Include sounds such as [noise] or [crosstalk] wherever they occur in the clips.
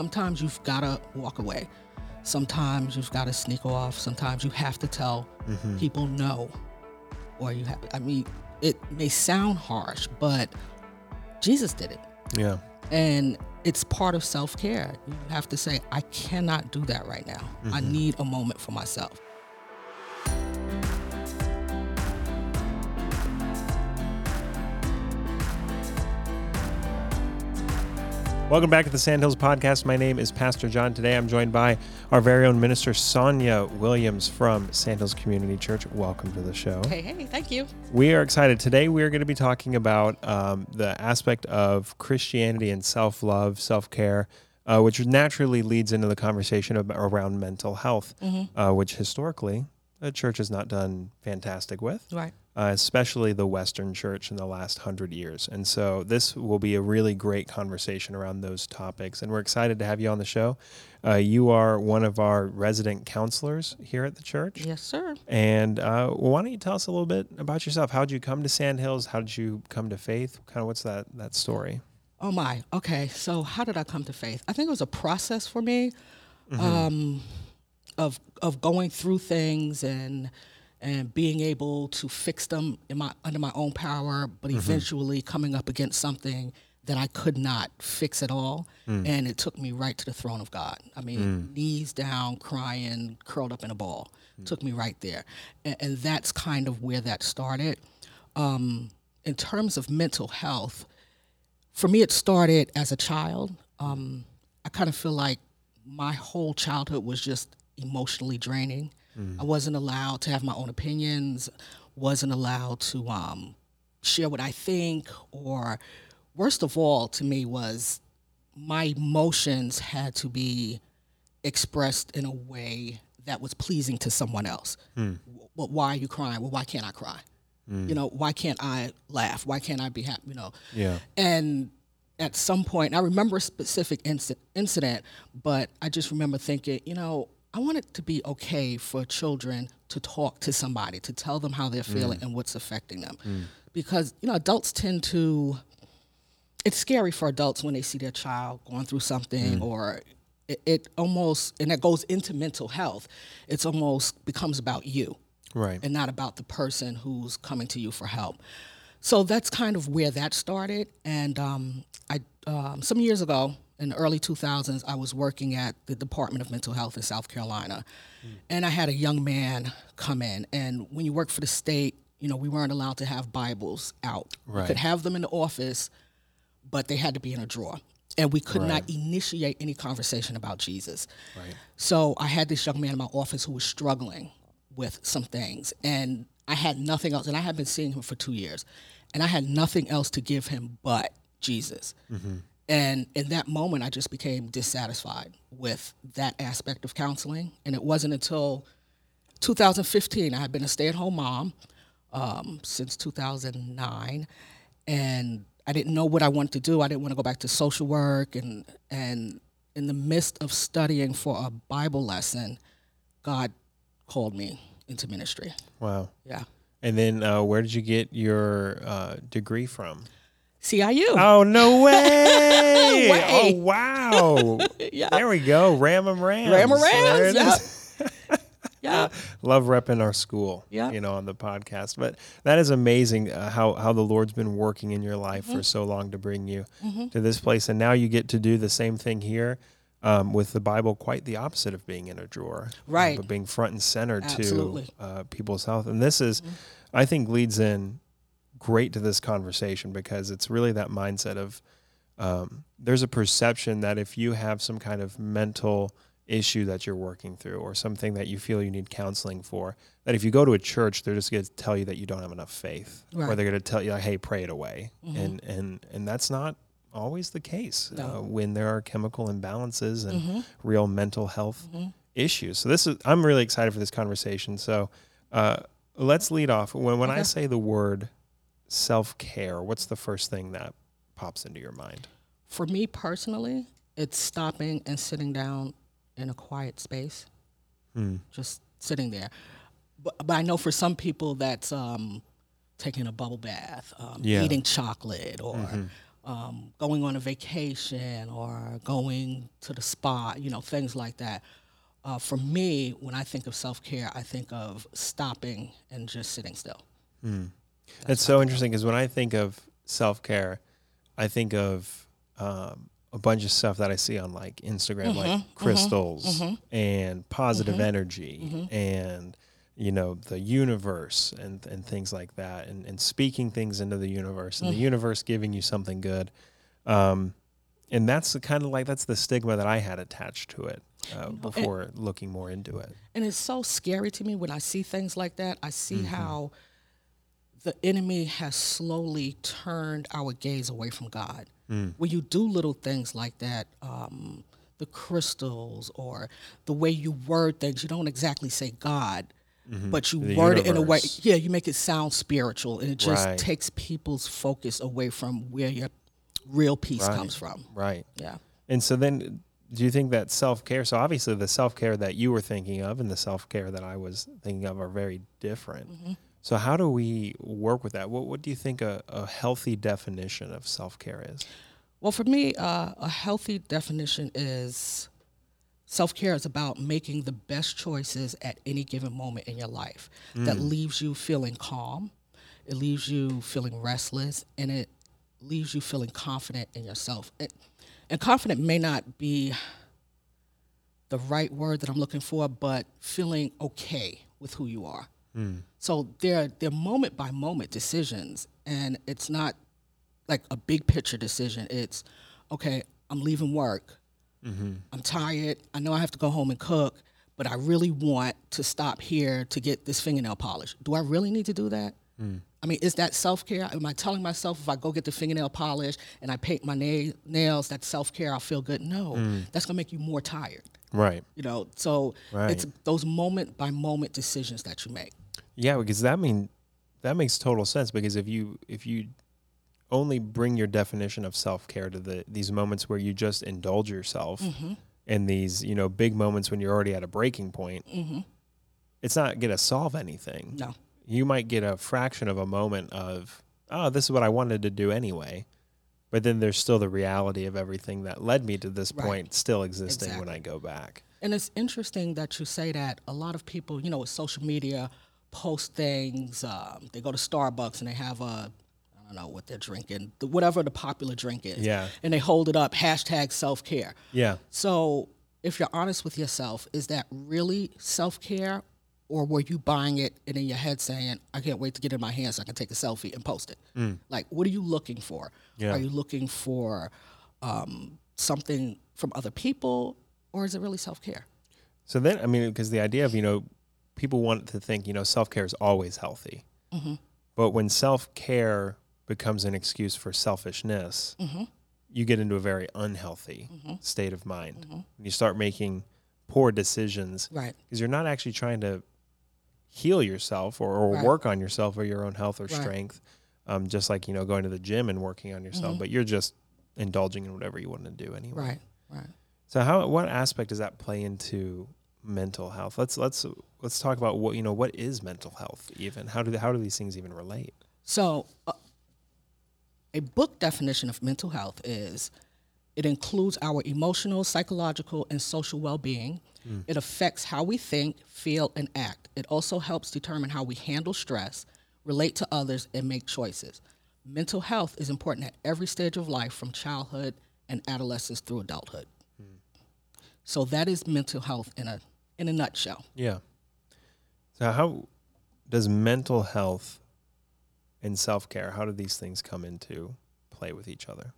Sometimes you've got to walk away. Sometimes you've got to sneak off. Sometimes you have to tell Mm-hmm. people no. Or you have, I mean, it may sound harsh, but Jesus did it. Yeah. And it's part of self care. You have to say, I cannot do that right now. I need a moment for myself. Welcome back to the Sandhills Podcast. My name is Pastor John. Today I'm joined by our very own minister, Sonia Williams from Sandhills Community Church. Welcome to the show. Hey, hey, thank you. We are excited. Today we are going to be talking about um, the aspect of Christianity and self love, self care, uh, which naturally leads into the conversation ab- around mental health, uh, which historically the church has not done fantastic with. Right. Uh, especially the Western Church in the last hundred years. And so this will be a really great conversation around those topics. And we're excited to have you on the show. Uh, you are one of our resident counselors here at the church. Yes, sir. And uh, why don't you tell us a little bit about yourself? How did you come to Sandhills? How did you come to faith? Kind of what's that that story? Oh my. Okay. So how did I come to faith? I think it was a process for me, um, of of going through things and and being able to fix them in my under my own power, but eventually coming up against something that I could not fix at all, and it took me right to the throne of God. I mean, knees down, crying, curled up in a ball, took me right there, and, and that's kind of where that started. Um, in terms of mental health, for me, it started as a child. Um, I kind of feel like my whole childhood was just emotionally draining. Mm. I wasn't allowed to have my own opinions, wasn't allowed to um, share what I think, or worst of all, to me, was my emotions had to be expressed in a way that was pleasing to someone else. Hmm. Well, why are you crying? Well, why can't I cry? Hmm. You know, why can't I laugh? Why can't I be happy? You know, Yeah. and at some point, I remember a specific inci- incident, but I just remember thinking, you know, I want it to be okay for children to talk to somebody, to tell them how they're feeling and what's affecting them. Because, you know, adults tend to, it's scary for adults when they see their child going through something or it, it almost, and that goes into mental health, it's almost becomes about you Right. and not about the person who's coming to you for help. So that's kind of where that started. And um, I, um, some years ago, in the early 2000s, I was working at the Department of Mental Health in South Carolina, mm. and I had a young man come in. And when you work for the state, you know, we weren't allowed to have Bibles out. We Right. could have them in the office, but they had to be in a drawer. And we could not initiate any conversation about Jesus. Right. So I had this young man in my office who was struggling with some things, and I had nothing else. And I had been seeing him for two years, and I had nothing else to give him but Jesus. Mm-hmm. And in that moment, I just became dissatisfied with that aspect of counseling. And it wasn't until 2015 I had been a stay-at-home mom um, since 2009, and I didn't know what I wanted to do. I didn't want to go back to social work, and and in the midst of studying for a Bible lesson, God called me into ministry. Wow. Yeah, And then uh, where did you get your uh, degree from? CIU. Oh [laughs] no way! way. Oh wow! [laughs] yeah, There we go. Ram 'em Rams. Ram 'em Rams, is. [laughs] yeah. Love repping our school. Yeah. You know, on the podcast. But that is amazing uh, how how the Lord's been working in your life Mm-hmm. for so long to bring you to this place, and now you get to do the same thing here. Um, with the Bible, quite the opposite of being in a drawer, Right. but being front and center Absolutely. to uh, people's health. And this is, I think, leads in great to this conversation because it's really that mindset of um, there's a perception that if you have some kind of mental issue that you're working through or something that you feel you need counseling for, that if you go to a church, they're just going to tell you that you don't have enough faith, or they're going to tell you, like, "Hey, pray it away," and and and that's not always the case No. uh, when there are chemical imbalances and Mm-hmm. real mental health issues. So this is I'm really excited for this conversation. So uh, let's lead off. When when I say the word self care, what's the first thing that pops into your mind? For me personally, it's stopping and sitting down in a quiet space, Hmm. just sitting there. But, but I know for some people that's um, taking a bubble bath, um, Yeah. eating chocolate, or um, going on a vacation or going to the spa, you know, things like that. Uh, for me, when I think of self care, I think of stopping and just sitting still. It's so interesting because when I think of self care, I think of um, a bunch of stuff that I see on like Instagram, Mm-hmm, like crystals and positive energy and you know the universe and and things like that, and and speaking things into the universe and the universe giving you something good. Um, and that's the kind of like that's the stigma that I had attached to it uh, before looking more into it. And it's so scary to me when I see things like that. I see how the enemy has slowly turned our gaze away from God. When you do little things like that, um, the crystals or the way you word things, you don't exactly say God, but you The word it in a way, yeah, you make it sound spiritual, and it just Right. takes people's focus away from where your real peace Right. comes from. Right. Yeah. And so then do you think that self care so obviously the self care that you were thinking of and the self care that I was thinking of are very different. Mm-hmm. So how do we work with that? What what do you think a, a healthy definition of self care is? Well, for me, uh, a healthy definition is self care is about making the best choices at any given moment in your life that leaves you feeling calm, it leaves you feeling restless, and it leaves you feeling confident in yourself. And, and confident may not be the right word that I'm looking for, but feeling okay with who you are. Mm. So they're they're moment by moment decisions, and it's not like a big picture decision. It's okay. I'm leaving work. Mm-hmm. I'm tired. I know I have to go home and cook, but I really want to stop here to get this fingernail polish. Do I really need to do that? Mm. I mean, is that self care? Am I telling myself if I go get the fingernail polish and I paint my na- nails, that's self care? I'll feel good. No, mm. that's gonna make you more tired. Right. You know, so Right. it's those moment by moment decisions that you make. Yeah, because that mean that makes total sense because if you if you only bring your definition of self care to the these moments where you just indulge yourself mm-hmm. in these, you know, big moments when you're already at a breaking point, mm-hmm. it's not gonna solve anything. No. You might get a fraction of a moment of, oh, this is what I wanted to do anyway. But then there's still the reality of everything that led me to this Right. point still existing when I go back. And it's interesting that you say that. A lot of people, you know, with social media, post things. Um, they go to Starbucks and they have a, I don't know what they're drinking, the, whatever the popular drink is. Yeah. And they hold it up, hashtag self care. Yeah. So if you're honest with yourself, is that really self care? Or were you buying it and in your head saying, I can't wait to get it in my hands so I can take a selfie and post it? Like, what are you looking for? Yeah. Are you looking for um, something from other people or is it really self care? So then, I mean, because the idea of, you know, people want to think, you know, self care is always healthy. Mm-hmm. But when self care becomes an excuse for selfishness, mm-hmm. you get into a very unhealthy mm-hmm. state of mind. When you start making poor decisions Right. because you're not actually trying to heal yourself or, or Right. work on yourself or your own health or Right. strength. Um, just like, you know, going to the gym and working on yourself, but you're just indulging in whatever you want to do anyway. Right. Right. So how what aspect does that play into mental health? Let's let's let's talk about what you know what is mental health even. How do how do these things even relate? So, uh, a book definition of mental health is it includes our emotional, psychological, and social well being. It affects how we think, feel, and act. It also helps determine how we handle stress, relate to others, and make choices. Mental health is important at every stage of life from childhood and adolescence through adulthood. So that is mental health in a in a nutshell. Yeah. So how does mental health and self care, how do these things come into play with each other?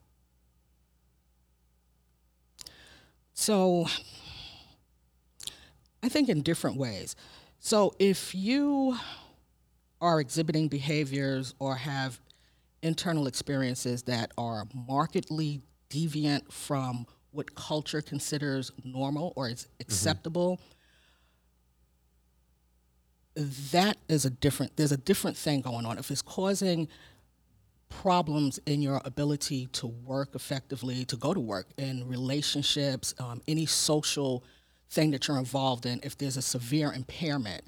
So I think in different ways. So if you are exhibiting behaviors or have internal experiences that are markedly deviant from what culture considers normal or is mm-hmm. acceptable, that is a different there's a different thing going on. If it's causing problems in your ability to work effectively, to go to work, in relationships, um, any social thing that you're involved in, if there's a severe impairment,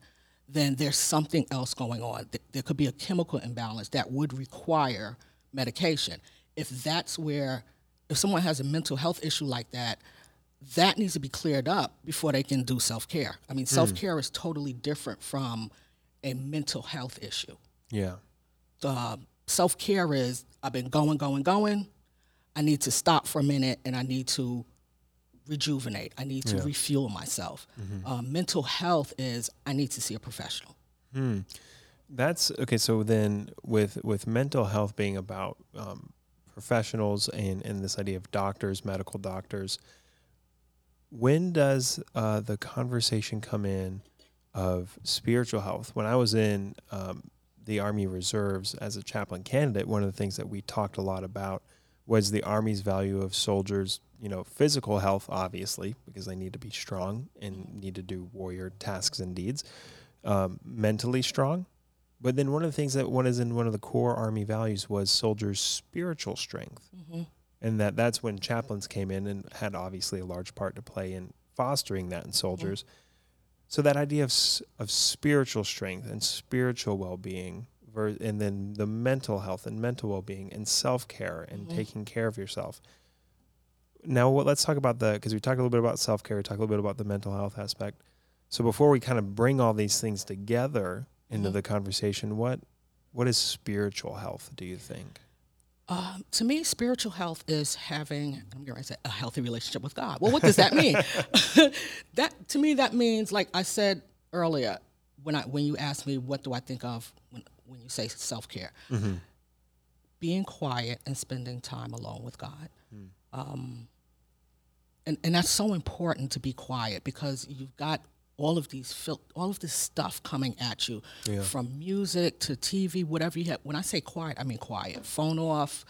then there's something else going on. There could be a chemical imbalance that would require medication. if that's where if someone has a mental health issue like that, that needs to be cleared up before they can do self care. I mean, self care is totally different from a mental health issue. Yeah. The self care is I've been going, going, going. I need to stop for a minute and I need to rejuvenate. I need to refuel myself. Uh, mental health is I need to see a professional. That's okay. So then, with with mental health being about um, professionals and and this idea of doctors, medical doctors, when does uh, the conversation come in of spiritual health? When I was in um, the Army Reserves as a chaplain candidate, one of the things that we talked a lot about was the Army's value of soldiers. You know, physical health, obviously, because they need to be strong and need to do warrior tasks and deeds. Um, mentally strong, but then one of the things that one is in one of the core Army values was soldiers' spiritual strength and that that's when chaplains came in and had obviously a large part to play in fostering that in soldiers. So that idea of of spiritual strength and spiritual well-being, and then the mental health and mental well-being and self-care and taking care of yourself. Now, what, let's talk about the because we talked a little bit about self-care, we talked a little bit about the mental health aspect. So before we kind of bring all these things together into Mhm. the conversation, what what is spiritual health? Do you think? Um, to me, spiritual health is having I'm going to say a healthy relationship with God. Well, what does that mean? [laughs] [laughs] that to me, that means like I said earlier when I when you asked me what do I think of when when you say self care, being quiet and spending time alone with God. Um, and and that's so important to be quiet because you've got all of these fil- all of this stuff coming at you Yeah. from music to TV, whatever you have. When I say quiet, I mean quiet. Phone off,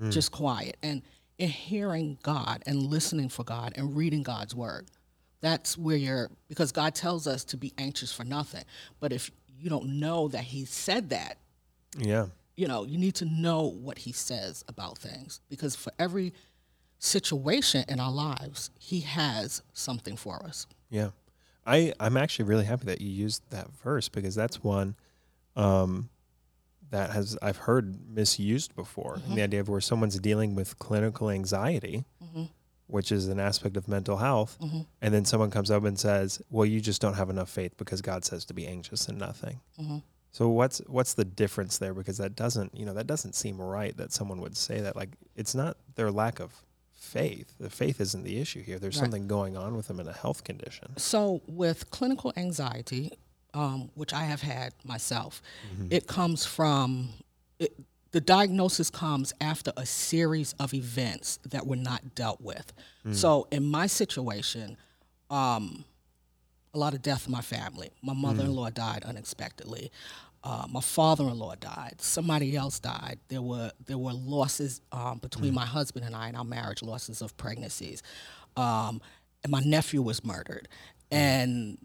mm. just quiet, and and hearing God and listening for God and reading God's word. That's where you're because God tells us to be anxious for nothing. But if you don't know that He said that, Yeah. you know, you need to know what he says about things because for every situation in our lives, he has something for us. Yeah. I, I'm actually really happy that you used that verse because that's one um, that has I've heard misused before. And mm-hmm. the idea of where someone's dealing with clinical anxiety, mm-hmm. which is an aspect of mental health, mm-hmm. and then someone comes up and says, "Well, you just don't have enough faith because God says to be anxious and nothing." So what's what's the difference there? Because that doesn't you know that doesn't seem right that someone would say that. Like it's not their lack of faith. The faith isn't the issue here. There's Right. something going on with them in a health condition. So, with clinical anxiety, um, which I have had myself, it comes from it, the diagnosis comes after a series of events that were not dealt with. So, in my situation, um, a lot of death in my family. My mother-in-law died unexpectedly. Uh, my father-in-law died. Somebody else died. There were there were losses um, between my husband and I in our marriage, losses of pregnancies. Um, and my nephew was murdered, and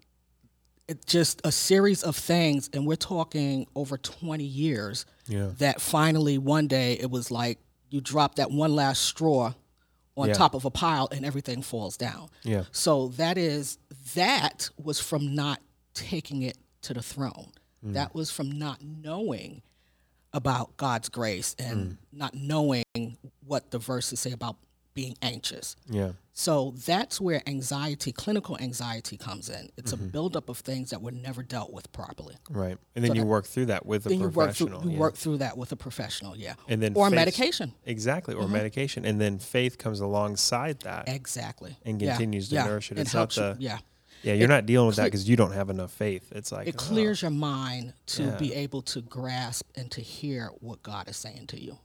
it just a series of things. And we're talking over twenty years. Yeah. That finally one day it was like you drop that one last straw on Yeah. top of a pile and everything falls down. Yeah. So that is that was from not taking it to the throne. Mm. That was from not knowing about God's grace and mm. not knowing what the verses say about being anxious. Yeah. So that's where anxiety, clinical anxiety comes in. It's a mm-hmm. buildup of things that were never dealt with properly. Right. And then you work through that with a Then you work through professional. you yeah. work through that with a professional, yeah. And then or faith- medication. Exactly. Or mm-hmm. medication. And then faith comes alongside that. Exactly. And Yeah, continues to yeah. nourish it. It's helps not you- yeah. Yeah, you're not dealing with that because you don't have enough faith. It's like It oh, clears your mind to Yeah. be able to grasp and to hear what God is saying to you.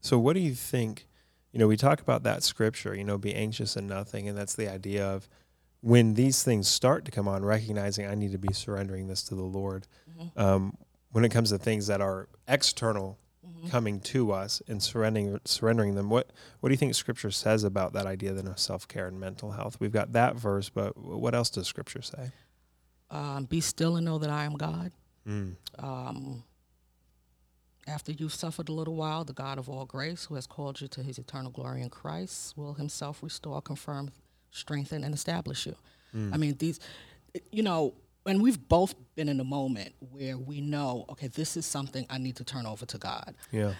So what do you think? You know, we talk about that scripture, you know, be anxious in nothing, and that's the idea of when these things start to come on, recognizing I need to be surrendering this to the Lord. Um, when it comes to things that are external coming to us and surrendering surrendering them, what what do you think Scripture says about that idea then of self care and mental health? We've got that verse, but what else does Scripture say? Um, be still and know that I am God. Mm. Um, after you've suffered a little while, the God of all grace, who has called you to his eternal glory in Christ, will himself restore, confirm, strengthen, and establish you. I mean, these, you know, and we've both been in a moment where we know, okay, this is something I need to turn over to God. Yeah.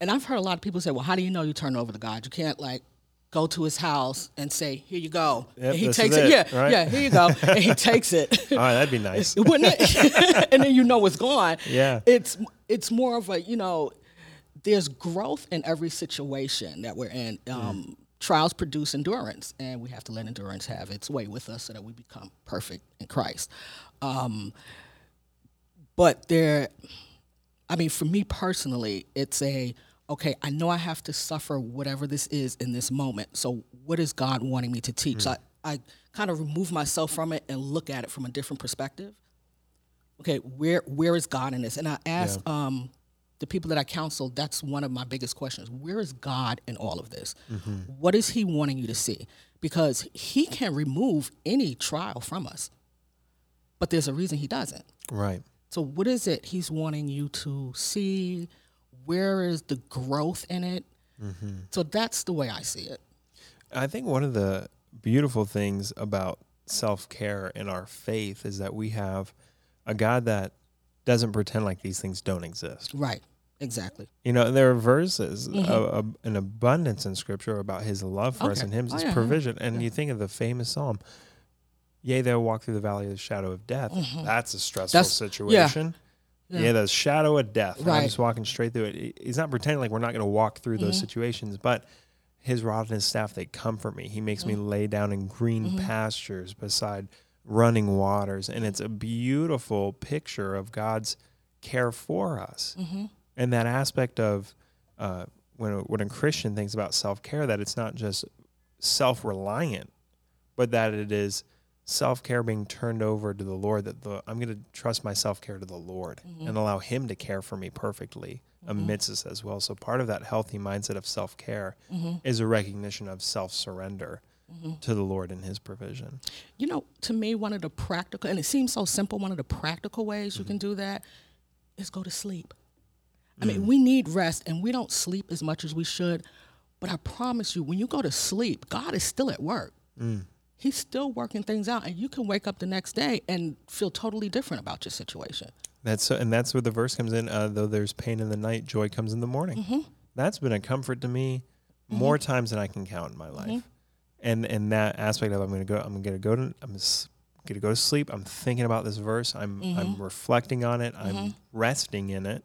and I've heard a lot of people say, "Well, how do you know you turn over to God? You can't like go to his house and say, "Here you go," Yep, and he takes it. it, Yeah, right? yeah, here you go, [laughs] and he takes it. All right, that'd be nice. [laughs] wouldn't it? [laughs] and then you know it's gone. Yeah. It's it's more of a you know, there's growth in every situation that we're in. Um, Trials produce endurance, and we have to let endurance have its way with us so that we become perfect in Christ. Um, but there, I mean, for me personally, it's a okay. I know I have to suffer whatever this is in this moment. So, what is God wanting me to teach? So I, I kind of remove myself from it and look at it from a different perspective. Okay, where where is God in this? And I ask um, the people that I counsel. That's one of my biggest questions. Where is God in all of this? Mm-hmm. What is He wanting you to see? Because He can remove any trial from us, but there's a reason He doesn't. Right. So, what is it he's wanting you to see? Where is the growth in it? Mm-hmm. So, that's the way I see it. I think one of the beautiful things about self care in our faith is that we have a God that doesn't pretend like these things don't exist. Right. Exactly. You know, there are verses, of, of an abundance in Scripture about His love for us and Him, Oh, His yeah, yeah. provision. And you think of the famous Psalm, "Yea, thou walk through the valley of the shadow of death." That's a stressful That's- situation. Yeah. Yeah. the shadow of death. and I'm just walking straight through it. He's not pretending like we're not going to walk through Mm-hmm. those situations, but his rod and his staff they comfort me. He makes me Mm-hmm. lay down in green pastures beside running waters, and it's a beautiful picture of God's care for us. Mm-hmm. And that aspect of uh, when a, when a Christian thinks about self care, that it's not just self reliant, but that it is self care being turned over to the Lord. That the I'm going to trust my self care to the Lord and allow Him to care for me perfectly amidst this as well. So part of that healthy mindset of self care is a recognition of self surrender to the Lord and His provision. You know, to me, one of the practical, and it seems so simple, one of the practical ways you Mm-hmm. can do that is go to sleep. I Mm. mean, we need rest and we don't sleep as much as we should. But I promise you, when you go to sleep, God is still at work. Mm. He's still working things out, and you can wake up the next day and feel totally different about your situation. That's and that's where the verse comes in. Uh, Though there's pain in the night, joy comes in the morning. Mm-hmm. That's been a comfort to me more times than I can count in my life. Mm-hmm. And and that aspect of I'm going to go. I'm going to go to. I'm to go to sleep. I'm thinking about this verse. I'm Mm-hmm. I'm reflecting on it. I'm resting in it.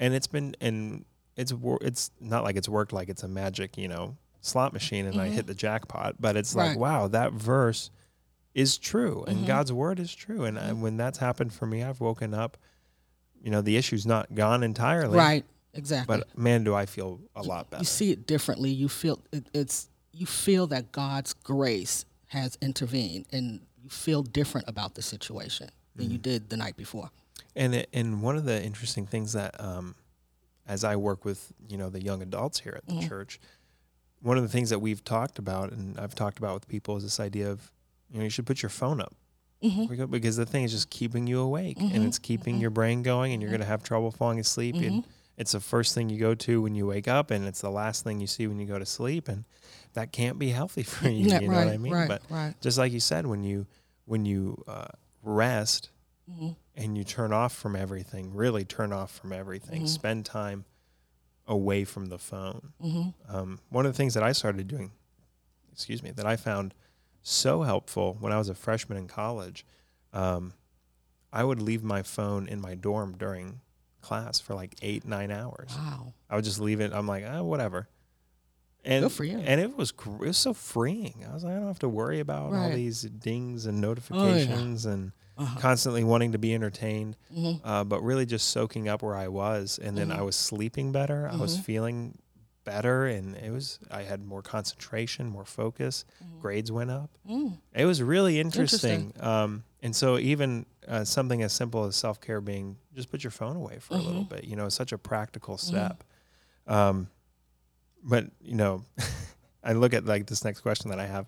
And it's been and it's it's not like it's worked like it's a magic you know slot machine and I hit the jackpot. But it's like Mm-hmm. Wow that verse is true and Mm-hmm. God's word is true. And I, when that's happened for me, I've woken up. You know the issue's not gone entirely, Right. Exactly. But man, do I feel a lot better. you see it differently. You feel it, it's you feel that God's grace has intervened, and you feel different about the situation than Mm-hmm. you did the night before. And it, and one of the interesting things that um, as I work with you know the young adults here at the church, one of the things that we've talked about and I've talked about with people is this idea of you know you should put your phone up Mm-hmm. because the thing is just keeping you awake and it's keeping your brain going and you're going to have trouble falling asleep Mm-hmm. and it's the first thing you go to when you wake up and it's the last thing you see when you go to sleep and that can't be healthy [laughs] for you Yeah, you know right, what i mean right, but right. just like you said when you when you uh, rest Mm-hmm. And you turn off from everything really turn off from everything Mm-hmm. spend time away from the phone Mm-hmm. um, one of the things that i started doing excuse me that i found so helpful when i was a freshman in college um, i would leave my phone in my dorm during class for like eight nine hours Wow. I would just leave it. I'm like, oh, whatever. And Good for you. And it was it was so freeing. I was like, I don't have to worry about all these dings and notifications and Uh-huh. constantly wanting to be entertained, Mhm. uh, but really just soaking up where I was. And then I was sleeping better. I was feeling better, and it was I had more concentration, more focus. Grades went up. Mm. It was really interesting. Interesting. Um, and so even uh, something as simple as self care being just put your phone away for a little Mm-hmm. bit, you know, such a practical step. Um, but you know, [laughs] I look at like this next question that I have,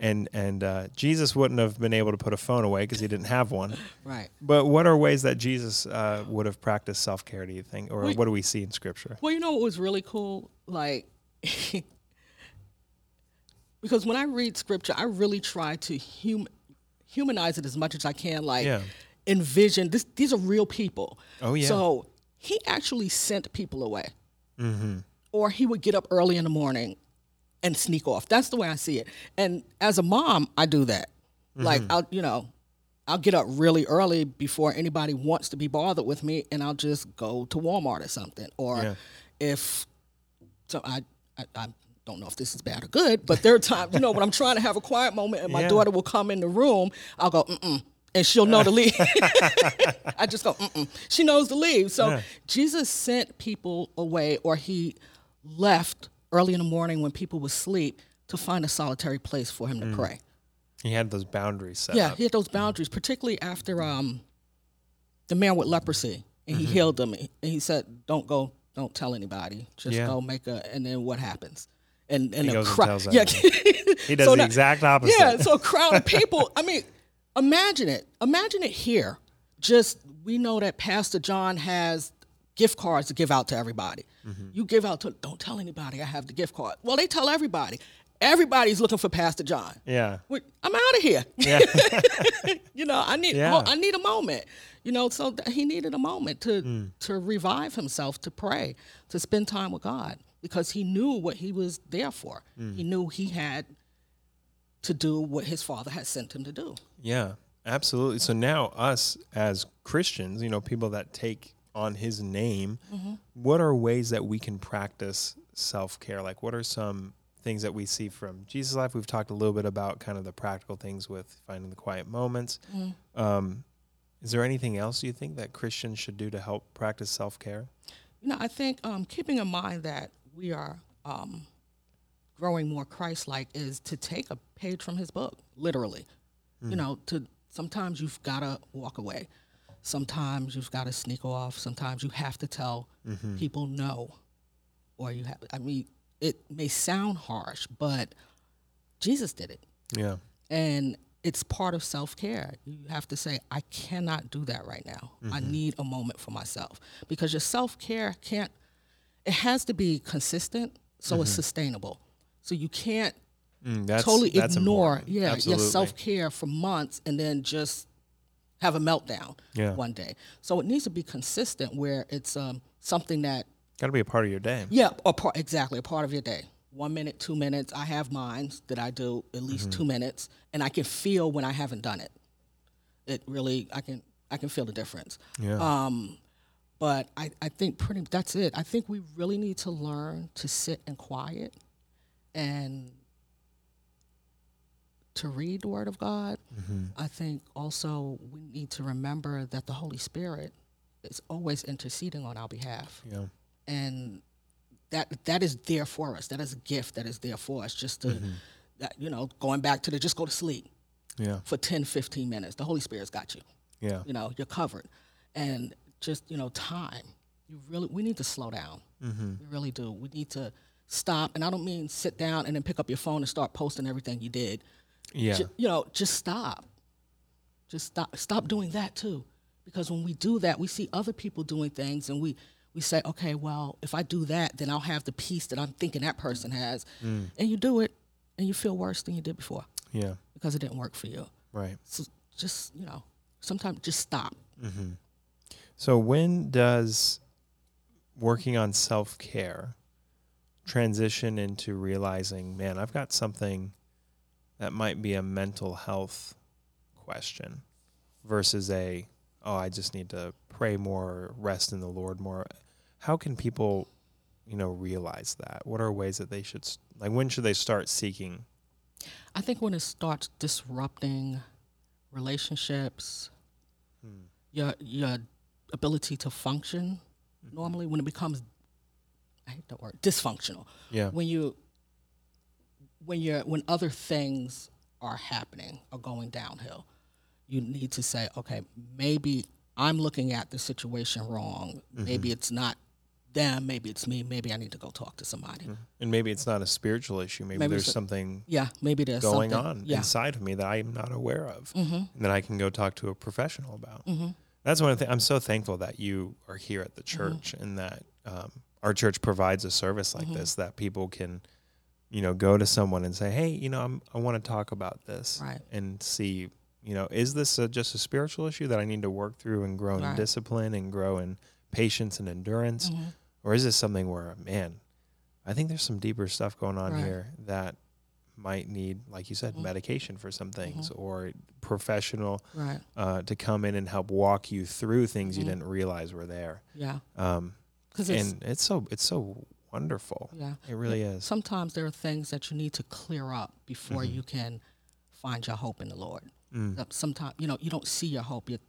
and and uh, Jesus wouldn't have been able to put a phone away because he didn't have one. [laughs] Right. But what are ways that Jesus uh, would have practiced self care? Do you think, or Well, what do we see in Scripture? Well, you know what was really cool? Like, [laughs] because when I read scripture, I really try to hum- humanize it as much as I can. Like, Yeah. envision this. These are real people. Oh, yeah. So he actually sent people away. Mm-hmm. or he would get up early in the morning and sneak off. That's the way I see it. And as a mom, I do that. Like I'll, you know, I'll get up really early before anybody wants to be bothered with me, and I'll just go to Walmart or something. Or Yeah. if so, I, I I don't know if this is bad or good, but there are times, you know, when I'm trying to have a quiet moment and my Yeah. daughter will come in the room, I'll go, mm and she'll know to leave. [laughs] [laughs] I just go, mm She knows to leave. So Yeah. Jesus sent people away, or he left early in the morning when people were asleep to find a solitary place for him to pray. He had those boundaries set Yeah, up. he had those boundaries, particularly after um, the man with leprosy, and he healed him. And he said, "Don't go, don't tell anybody. Just Yeah. go make a." And then what happens? And and He a crowd. [laughs] Yeah. He does So the now- exact opposite. yeah. So a crowd of [laughs] people. I mean, imagine it. Imagine it here. Just we know that Pastor John has gift cards to give out to everybody. Mm-hmm. You give out to. Don't tell anybody I have the gift card. Well, they tell everybody. Everybody's looking for Pastor John. yeah. We- I'm out of here. Yeah. [laughs] you know, I need Yeah. I need a moment. You know, so he needed a moment to Mm. to revive himself, to pray, to spend time with God, because he knew what he was there for. Mm. He knew he had to do what his father had sent him to do. Yeah, absolutely. So now, us as Christians, you know, people that take on His name, Mm-hmm. what are ways that we can practice self care? Like, what are some things that we see from Jesus' life? We've talked a little bit about kind of the practical things with finding the quiet moments. Mm-hmm. Um, is there anything else you think that Christians should do to help practice self care? You know, I think um, keeping in mind that we are um, growing more Christ-like is to take a page from His book, literally. You know, to sometimes you've got to walk away. Sometimes you've got to sneak off. Sometimes you have to tell mm-hmm. people no, or you have. I mean, it may sound harsh, but Jesus did it, Yeah. and it's part of self care. You have to say, I cannot do that right now. I mm-hmm. need a moment for myself because your self care can't, it has to be consistent so it's mm-hmm. sustainable. So you can't Mm, that's, totally that's ignore important. yeah, your self care for months and then just have a meltdown Yeah. one day. So it needs to be consistent where it's um, something that, Got to be a part of your day. yeah, a part, exactly, a part of your day. One minute, two minutes. I have mine that I do at least Mm-hmm. two minutes, and I can feel when I haven't done it. It really, I can, I can feel the difference. Yeah. Um, but I, I think pretty that's it. I think we really need to learn to sit in quiet and to read the Word of God. Mm-hmm. I think also we need to remember that the Holy Spirit is always interceding on our behalf, yeah. and that that is there for us. That is a gift that is there for us. Just to, Mm-hmm. that, you know, going back to the just go to sleep Yeah. for 10, 15 minutes. The Holy Spirit's got you Yeah. you know you're covered and just you know time you really we need to slow down Mm-hmm. we really do we need to stop and i don't mean sit down and then pick up your phone and start posting everything you did Yeah. You know just stop just stop stop doing that too because when we do that we see other people doing things and we we say okay well if i do that then i'll have the peace that i'm thinking that person has Mm. and you do it and you feel worse than you did before Yeah. because it didn't work for you Right. so just you know sometimes just stop So when does working on self care transition into realizing, man, I've got something that might be a mental health question versus a, oh, I just need to pray more, rest in the Lord more. How can people, you know, realize that? What are ways that they should, like, when should they start seeking? I think when it starts disrupting relationships, Hmm. your your ability to function normally when it becomes I hate that word dysfunctional. Yeah. When you when you're when other things are happening or going downhill, you need to say, okay, maybe I'm looking at the situation wrong. Maybe it's not them. Maybe it's me. Maybe I need to go talk to somebody. And maybe it's not a spiritual issue. Maybe, Maybe there's a- something Yeah, maybe there's going something, on Yeah, inside of me that I'm not aware of, hmm and that I can go talk to a professional about. hmm That's one of the. I'm so thankful that you are here at the Mm-hmm. church and that um, our church provides a service like Mhm. this that people can, you know, go to someone and say, "Hey, you know, I'm, I want to talk about this," Right. and see, you know, is this a, just a spiritual issue that I need to work through and grow in Right. discipline and grow in patience and endurance, Mhm. or is this something where man, I think there's some deeper stuff going on Right. here that might need, like you said, Mhm. medication for some things or professional Right. uh, to come in and help walk you through things you Mhm. didn't realize were there. Yeah. Um, it's and it's so it's so wonderful. yeah. It really is. Sometimes there are things that you need to clear up before Mhm. you can find your hope in the Lord. Mm. Sometimes you know you don't see your hope. Your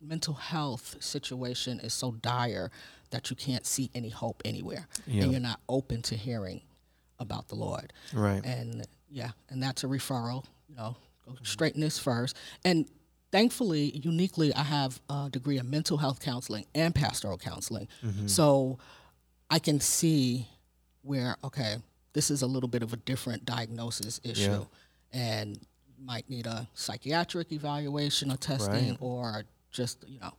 mental health situation is so dire that you can't see any hope anywhere, and you're not open to hearing about the Lord. Right. and yeah, and that's a referral. You know, go straighten this first. And thankfully, uniquely, I have a degree in mental health counseling and pastoral counseling, Mhm. so I can see where okay, this is a little bit of a different diagnosis issue, and might need a psychiatric evaluation or testing, Right. or just you know,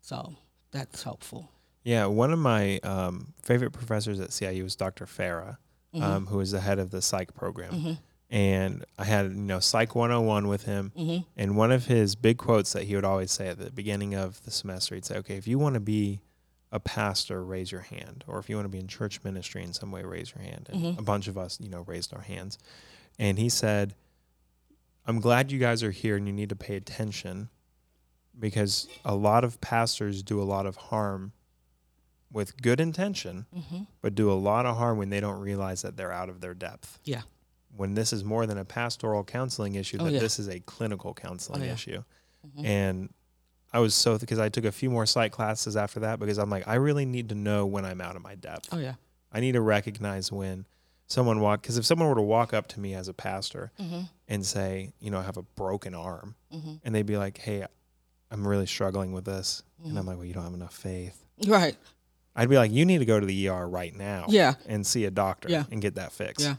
so that's helpful. Yeah, one of my um, favorite professors at CIU was Dr. Farah, Mhm. um, who is the head of the psych program. Mhm. And I had, you know, Psych 101 with him. Mhm. And one of his big quotes that he would always say at the beginning of the semester, he'd say, okay, if you want to be a pastor, raise your hand. Or if you want to be in church ministry in some way, raise your hand. And Mhm. a bunch of us, you know, raised our hands. And he said, I'm glad you guys are here and you need to pay attention because a lot of pastors do a lot of harm with good intention, Mhm. but do a lot of harm when they don't realize that they're out of their depth. Yeah. When this is more than a pastoral counseling issue, Oh, that yeah. this is a clinical counseling yeah. issue. Mhm. And I was so because I took a few more psych classes after that because I'm like I really need to know when I'm out of my depth. Oh yeah. I need to recognize when someone walk because if someone were to walk up to me as a pastor Mm-hmm. and say, you know, I have a broken arm, Mm-hmm. and they'd be like, "Hey, I'm really struggling with this," and Mm-hmm. I'm like, "Well, you don't have enough faith." Right. I'd be like, "You need to go to the ER right now Yeah. and see a doctor Yeah. and get that fixed." Yeah.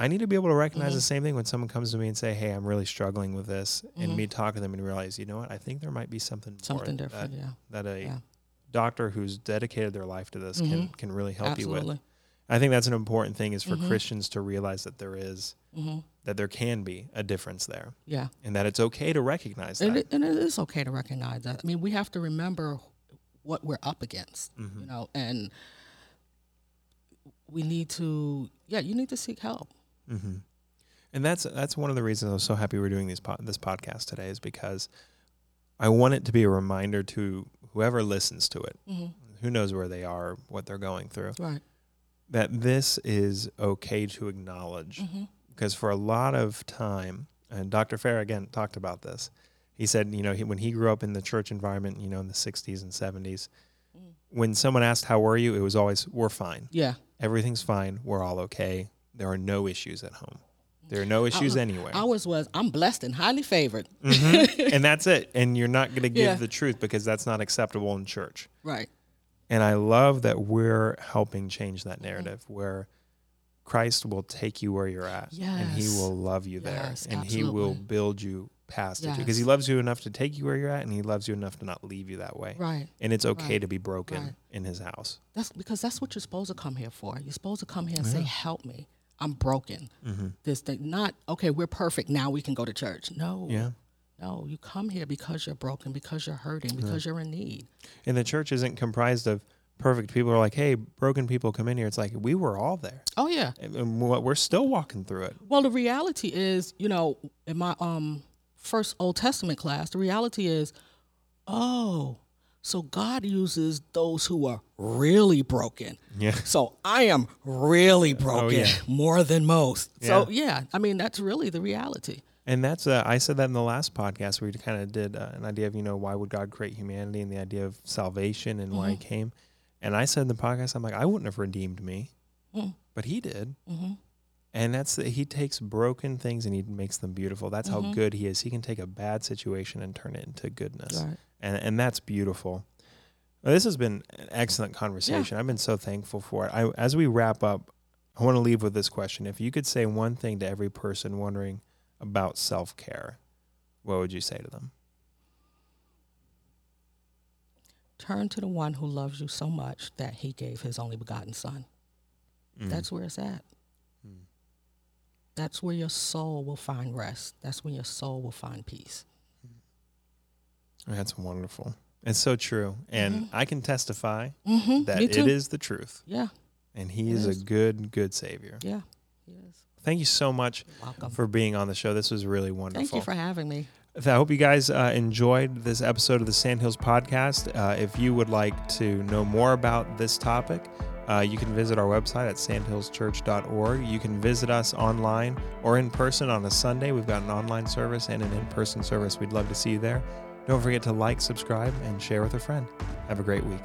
I need to be able to recognize Mhm. the same thing when someone comes to me and say, "Hey, I'm really struggling with this," and Mhm. me talk to them and realize, you know what, I think there might be something more Something that- different. yeah. that a Yeah. doctor who's dedicated their life to this can Mhm. can really help you with. I think that's an important thing is for Mhm. Christians to realize that there is Mm-hmm. that there can be a difference there Yeah. and that it's okay to recognize And that. it, and it is okay to recognize that. I mean, we have to remember what we're up against, you know, and we need to, yeah, you need to seek help. Hmm And that's that's one of the reasons I'm so happy we're doing these po- this podcast today is because I want it to be a reminder to whoever listens to it, Mm-hmm. who knows where they are, what they're going through, Right. that this is okay to acknowledge. Mm-hmm. because for a lot of time, and Dr. Fair again talked about this. He said, you know, he, when he grew up in the church environment, you know, in the 60s and 70s, Mm. when someone asked, How were you? it was always, We're fine. Yeah. Everything's fine. We're all okay. There are no issues at home. There are no issues Uh, anywhere. Ours was, I'm blessed and highly favored. Mhm. and that's it. And you're not going to give Yeah. the truth because that's not acceptable in church. Right. And I love that we're helping change that Mm-hmm. narrative where Christ will take you where you're at and he will love you there Yes, and he will build you past it because he loves you enough to take you where you're at and he loves you enough to not leave you that way. Right. And it's okay Right. to be broken Right. in his house. That's because that's what you're supposed to come here for. You're supposed to come here and say, "Help me. I'm broken." hmm This thing, not okay. We're perfect now. We can go to church. No, Yeah. no. You come here because you're broken, because you're hurting, because you're in need. And the church isn't comprised of perfect people are like, hey, broken people come in here. It's like, we were all there. Oh yeah. And- we're still walking through it. Well, the reality is, you know, in my um first Old Testament class, the reality is, oh, so God uses those who are really broken. Yeah. So I am really broken Oh, yeah. more than most. Yeah. So Yeah. I mean that's really the reality. And that's uh, I said that in the last podcast where we kind of did uh, an idea of you know why would God create humanity and the idea of salvation and why He came. And I said in the podcast, I'm like, I wouldn't have redeemed me, Mm. but He did. hmm And that's the, He takes broken things and He makes them beautiful. That's how Mhm. good He is. He can take a bad situation and turn it into goodness, Right. And and that's beautiful. Well, this has been an excellent conversation. I've been so thankful for it. I, as we wrap up, I want to leave with this question: If you could say one thing to every person wondering about self care, what would you say to them? Turn to the one who loves you so much that he gave his only begotten son. Mm. That's where it's at. Mm. That's where your soul will find rest. That's when your soul will find peace. That's wonderful. It's so true. And I can testify Mm-hmm. that it is the truth. Yeah. And he is It a good, good savior. Yeah. Yes. Thank you so much for being on the show. This was really wonderful. Thank you for having me. I hope you guys uh, enjoyed this episode of the Sandhills podcast. Uh, if you would like to know more about this topic, uh, you can visit our website at sandhillschurch.org. You can visit us online or in person on a Sunday. We've got an online service and an in person service. We'd love to see you there. Don't forget to like, subscribe, and share with a friend. Have a great week.